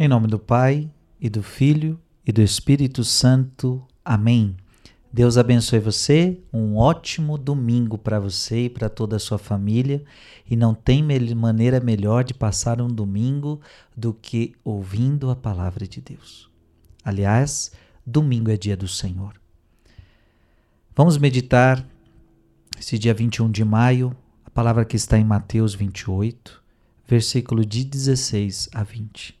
Em nome do Pai, e do Filho, e do Espírito Santo. Amém. Deus abençoe você, um ótimo domingo para você e para toda a sua família. E não tem maneira melhor de passar um domingo do que ouvindo a palavra de Deus. Aliás, domingo é dia do Senhor. Vamos meditar esse dia 21 de maio, a palavra que está em Mateus 28, versículo de 16 a 20.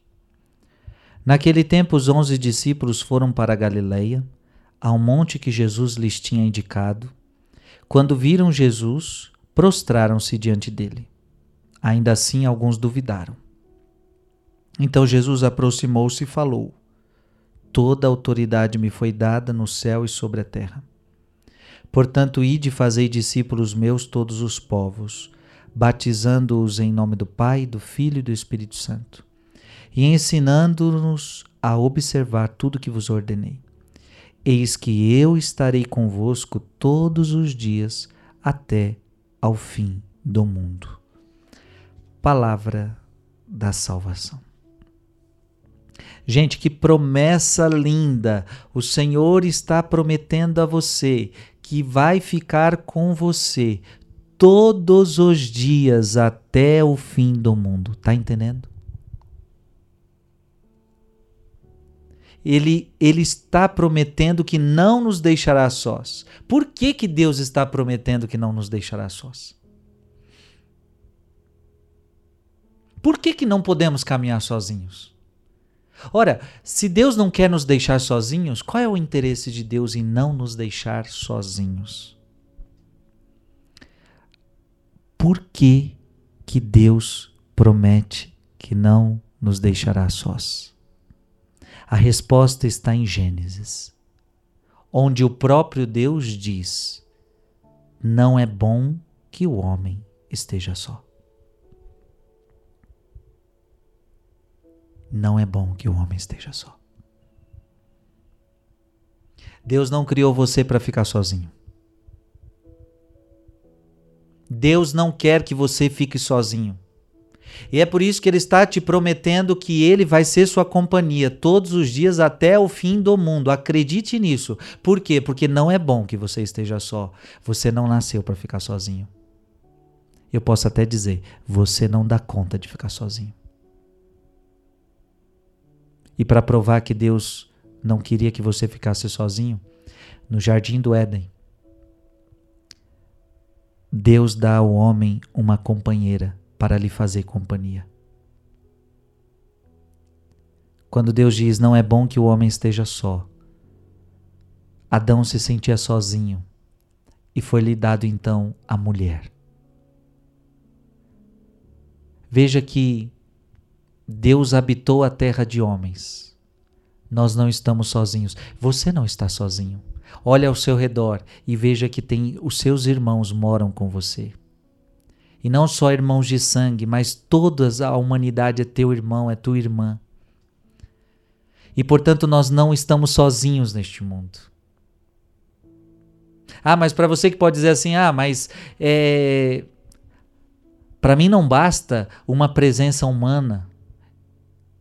Naquele tempo, os onze discípulos foram para Galileia, ao monte que Jesus lhes tinha indicado. Quando viram Jesus, prostraram-se diante dele. Ainda assim, alguns duvidaram. Então Jesus aproximou-se e falou: Toda autoridade me foi dada no céu e sobre a terra. Portanto, ide e fazei discípulos meus todos os povos, batizando-os em nome do Pai, do Filho e do Espírito Santo e ensinando-nos a observar tudo que vos ordenei. Eis que eu estarei convosco todos os dias até ao fim do mundo. Palavra da salvação. Gente, que promessa linda! O Senhor está prometendo a você que vai ficar com você todos os dias até o fim do mundo. Tá entendendo? Ele, ele está prometendo que não nos deixará sós. Por que, que Deus está prometendo que não nos deixará sós? Por que, que não podemos caminhar sozinhos? Ora, se Deus não quer nos deixar sozinhos, qual é o interesse de Deus em não nos deixar sozinhos? Por que, que Deus promete que não nos deixará sós? A resposta está em Gênesis, onde o próprio Deus diz: Não é bom que o homem esteja só. Não é bom que o homem esteja só. Deus não criou você para ficar sozinho. Deus não quer que você fique sozinho. E é por isso que ele está te prometendo que ele vai ser sua companhia todos os dias até o fim do mundo. Acredite nisso. Por quê? Porque não é bom que você esteja só. Você não nasceu para ficar sozinho. Eu posso até dizer, você não dá conta de ficar sozinho. E para provar que Deus não queria que você ficasse sozinho, no jardim do Éden, Deus dá ao homem uma companheira para lhe fazer companhia. Quando Deus diz: Não é bom que o homem esteja só, Adão se sentia sozinho e foi-lhe dado então a mulher. Veja que Deus habitou a terra de homens. Nós não estamos sozinhos. Você não está sozinho. Olha ao seu redor e veja que tem os seus irmãos moram com você. E não só irmãos de sangue, mas toda a humanidade é teu irmão, é tua irmã. E portanto nós não estamos sozinhos neste mundo. Ah, mas para você que pode dizer assim, ah, mas é... para mim não basta uma presença humana.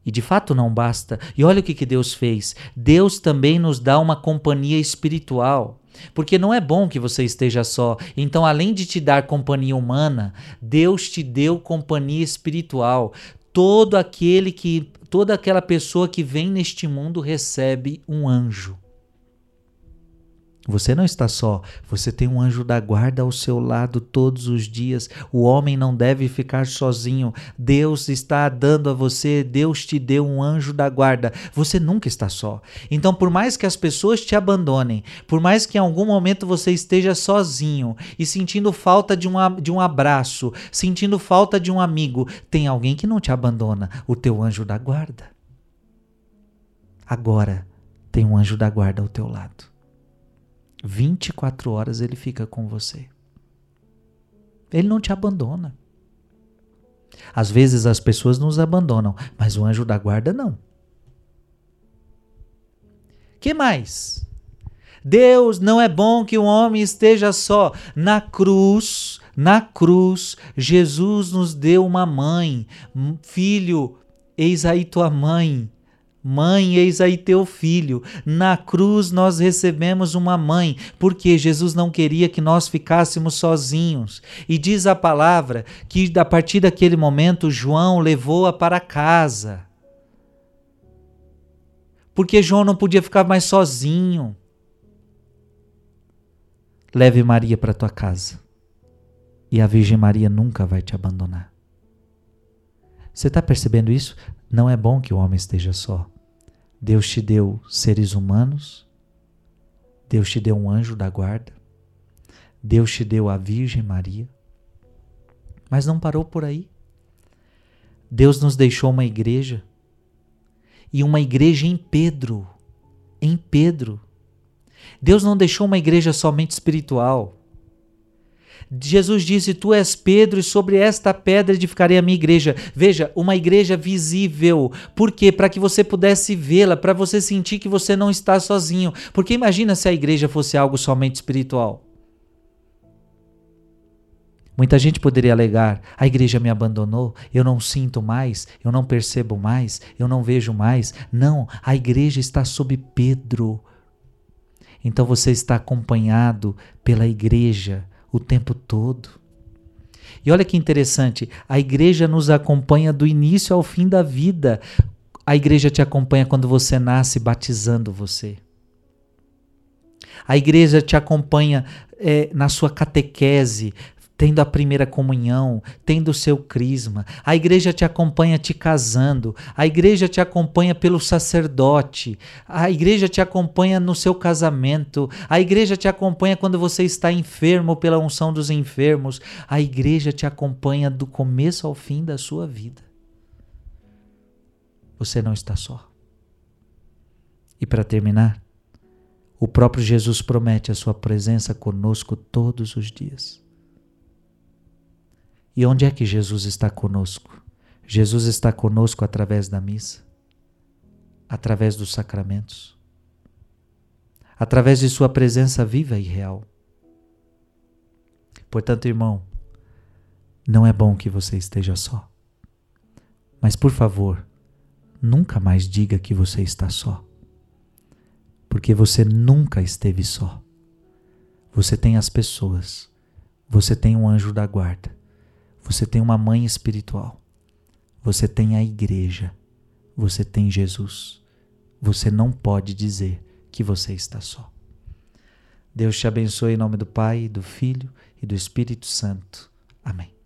E de fato não basta. E olha o que, que Deus fez. Deus também nos dá uma companhia espiritual. Porque não é bom que você esteja só. Então, além de te dar companhia humana, Deus te deu companhia espiritual. Todo aquele que, toda aquela pessoa que vem neste mundo recebe um anjo. Você não está só, você tem um anjo da guarda ao seu lado todos os dias. O homem não deve ficar sozinho. Deus está dando a você, Deus te deu um anjo da guarda. Você nunca está só. Então, por mais que as pessoas te abandonem, por mais que em algum momento você esteja sozinho e sentindo falta de um, de um abraço, sentindo falta de um amigo, tem alguém que não te abandona o teu anjo da guarda. Agora tem um anjo da guarda ao teu lado. 24 horas ele fica com você. Ele não te abandona. Às vezes as pessoas nos abandonam, mas o anjo da guarda não. Que mais? Deus não é bom que o homem esteja só. Na cruz, na cruz, Jesus nos deu uma mãe, filho eis aí tua mãe. Mãe, eis aí teu filho. Na cruz nós recebemos uma mãe, porque Jesus não queria que nós ficássemos sozinhos. E diz a palavra que a partir daquele momento João levou-a para casa. Porque João não podia ficar mais sozinho. Leve Maria para tua casa. E a Virgem Maria nunca vai te abandonar. Você está percebendo isso? Não é bom que o homem esteja só. Deus te deu seres humanos, Deus te deu um anjo da guarda, Deus te deu a Virgem Maria, mas não parou por aí. Deus nos deixou uma igreja e uma igreja em Pedro, em Pedro. Deus não deixou uma igreja somente espiritual. Jesus disse: Tu és Pedro, e sobre esta pedra edificarei a minha igreja. Veja, uma igreja visível. Por quê? Para que você pudesse vê-la, para você sentir que você não está sozinho. Porque imagina se a igreja fosse algo somente espiritual. Muita gente poderia alegar: a igreja me abandonou, eu não sinto mais, eu não percebo mais, eu não vejo mais. Não, a igreja está sob Pedro. Então você está acompanhado pela igreja o tempo todo. E olha que interessante, a igreja nos acompanha do início ao fim da vida. A igreja te acompanha quando você nasce, batizando você. A igreja te acompanha é, na sua catequese, tendo a primeira comunhão, tendo o seu crisma. A igreja te acompanha te casando, a igreja te acompanha pelo sacerdote, a igreja te acompanha no seu casamento, a igreja te acompanha quando você está enfermo pela unção dos enfermos, a igreja te acompanha do começo ao fim da sua vida. Você não está só. E para terminar, o próprio Jesus promete a sua presença conosco todos os dias. E onde é que Jesus está conosco? Jesus está conosco através da missa, através dos sacramentos, através de Sua presença viva e real. Portanto, irmão, não é bom que você esteja só. Mas, por favor, nunca mais diga que você está só. Porque você nunca esteve só. Você tem as pessoas, você tem um anjo da guarda, você tem uma mãe espiritual. Você tem a igreja. Você tem Jesus. Você não pode dizer que você está só. Deus te abençoe em nome do Pai, do Filho e do Espírito Santo. Amém.